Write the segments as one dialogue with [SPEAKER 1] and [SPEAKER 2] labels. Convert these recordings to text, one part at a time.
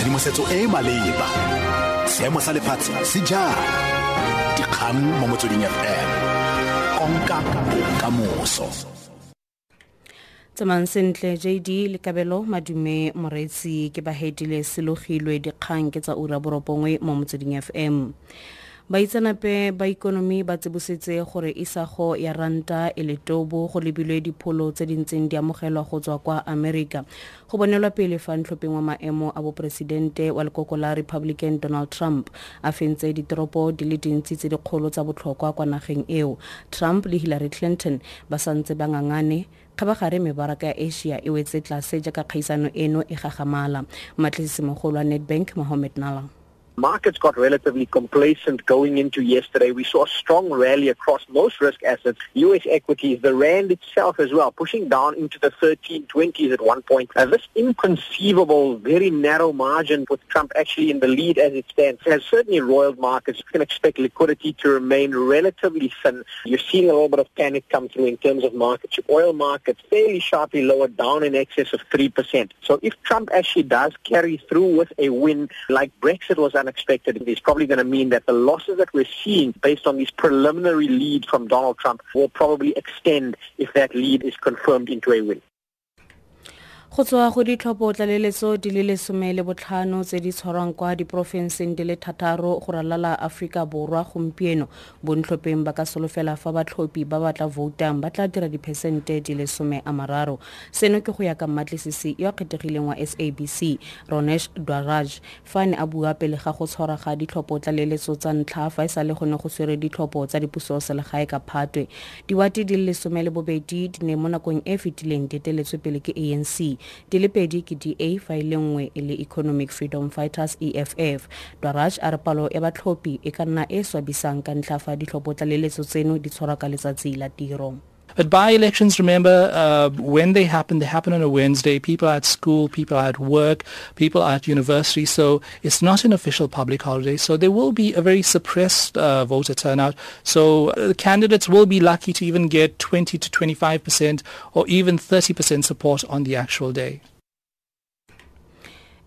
[SPEAKER 1] tshedimosetso e e maleba. Seemo sa lefatshe se jang? Dikgang mo motsweding fm konka bokamoso.
[SPEAKER 2] Tsamayng sentle jd le kabelo madume moreetsi ke bahedile selogilwe dikgang ke tsa ura boropongwe mo motsweding fm baitsanape ba ikonomi ba tsebositse gore isago ya ranta e le tobo go lebilwe dipholo tse di ntseng di amogelwa go tswa kwa america go bonelwa pele fa ntlhopheng wa maemo a boporesidente wa lekoko la republican donald trump a fentse ditoropo di le dintsi tse dikgolo tsa botlhokwa kwa nageng eo. Trump le hillary clinton ba santse ba ngangane kgabagare mebaraka ya asia e wetse tlase jaaka kgaisano eno e gagamala. Matlisitsimogolo wa nedbank mohammed nala
[SPEAKER 3] Markets got relatively complacent going into yesterday. We saw a strong rally across most risk assets, U.S. equities, the rand itself as well, pushing down into the 1320s at one point. Uh, this inconceivable, very narrow margin with Trump actually in the lead as it stands has certainly roiled markets. You can expect liquidity to remain relatively thin. You're seeing a little bit of panic come through in terms of markets. Oil markets fairly sharply lower, down in excess of 3%. So if Trump actually does carry through with a win, like Brexit was unexpected, it's probably going to mean that the losses that we're seeing based on this preliminary lead from Donald Trump will probably extend if that lead is confirmed into a win.
[SPEAKER 2] Go tswa go ditlhopho tlaleletso di le lesome le botlhano tse di tshwarwang kwa diporofenseng di le thataro go ralala aforika borwa gompieno. Bontlhopheng ba ka solofela fa batlhophi ba ba tla voutang ba tla dira diphesente di le some a mararo. Seno ke go ya ka mmatlisisi yo a kgethegileng wa sabc ronesh dwaraj. Fa ne a bua pele ga go tshwara ga ditlhopho tlaleletso tsa ntlha fa e sa le gone go swere ditlhopho tsa dipuso selegae ka phatwe. Diwati di le lesome le bobedi di ne mo nakong e e fetileng di eteletswe pele ke anc di le pedi ke da fa e le nngwe e le economic freedom fighters eff dwaraj a re palo ya batlhophi e ka nna e swabisang ka ntlha fa ditlhopho tlaleletso tseno di tshwarwa ka letsatsi la tiro
[SPEAKER 4] But by-elections, remember, uh, when they happen, they happen on a Wednesday. People are at school, people are at work, people are at university, so it's not an official public holiday. So there will be a very suppressed uh, voter turnout. So uh, candidates will be lucky to even get 20 to 25% or even 30% support on the actual day.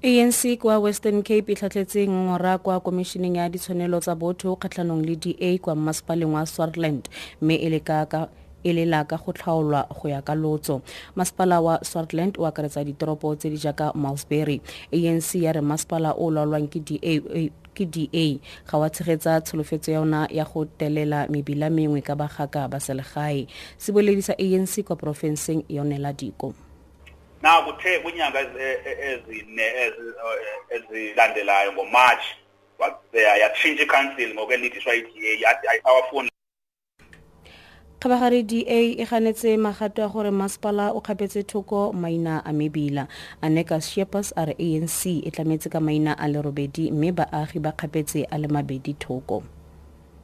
[SPEAKER 2] anc kwa western cape e tlhatlhetse ngora kwa komišeneng ya ditshwanelo tsa botho kgatlhanong le da kwa mmasepaleng wa swartland mme e le ka e lela ka go tlhaolwa go ya ka lotso. Masepala wa swartland o akaretsa ditoropo tse di jaaka malsbury. Anc ya re masepala o laolwang ke da ke da ga wa tshegetsa tsholofetso ya yona ya go telela mebila mengwe ka bagaka ba selegae. Seboledi sa anc kwa porofenseng yonela diko
[SPEAKER 5] na kuthe kwinyanga ezine ezilandelayo ngomarch yatshintsha icouncil ngokwelidiswa i-da awafuni
[SPEAKER 2] kgabagare da e ganetse magato a gore masepala o kgapetse thoko maina a mebila anekas shepers a re anc e tlametse ka maina a mme baagi ba kgapetse a le mabedi thoko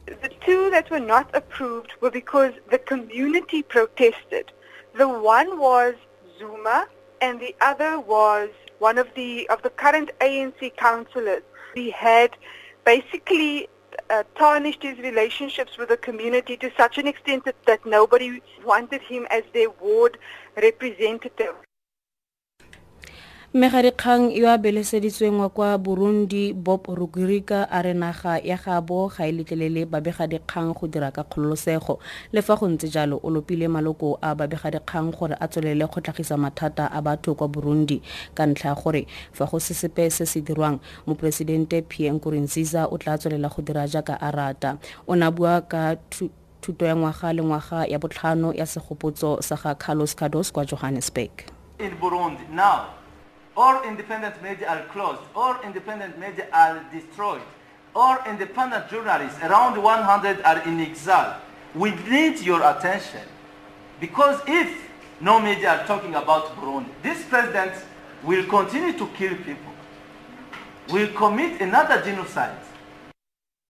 [SPEAKER 6] The two that were not approved were because the community protested. The one was Zuma and the other was one of the of the current ANC councillors. He had basically uh, tarnished his relationships with the community to such an extent that, that nobody wanted him as their ward representative.
[SPEAKER 2] Mmegadikgang yo a beleseditsweng wa kwa burundi bob rugurika a re naga ya gabo ga e letlelele babegadikgang go dira ka kgololosego. Le fa go ntse jalo o lopile maloko a babegadikgang gore a tswelele go tlhagisa mathata a batho kwa burundi ka ntlha ya gore fa go se sepe se se dirwang moporesidente pierre nkurunziza o tla tswelela go dira jaaka a rata. O ne a bua ka thuto ya ngwaga le ngwaga ya botlhano ya segopotso sa ga carlos cados kwa johannesburg.
[SPEAKER 7] In burundi now all independent media are closed, all independent media are destroyed, all independent journalists, around 100 are in exile. We need your attention because if no media are talking about Burundi, this president will continue to kill people, will commit another genocide.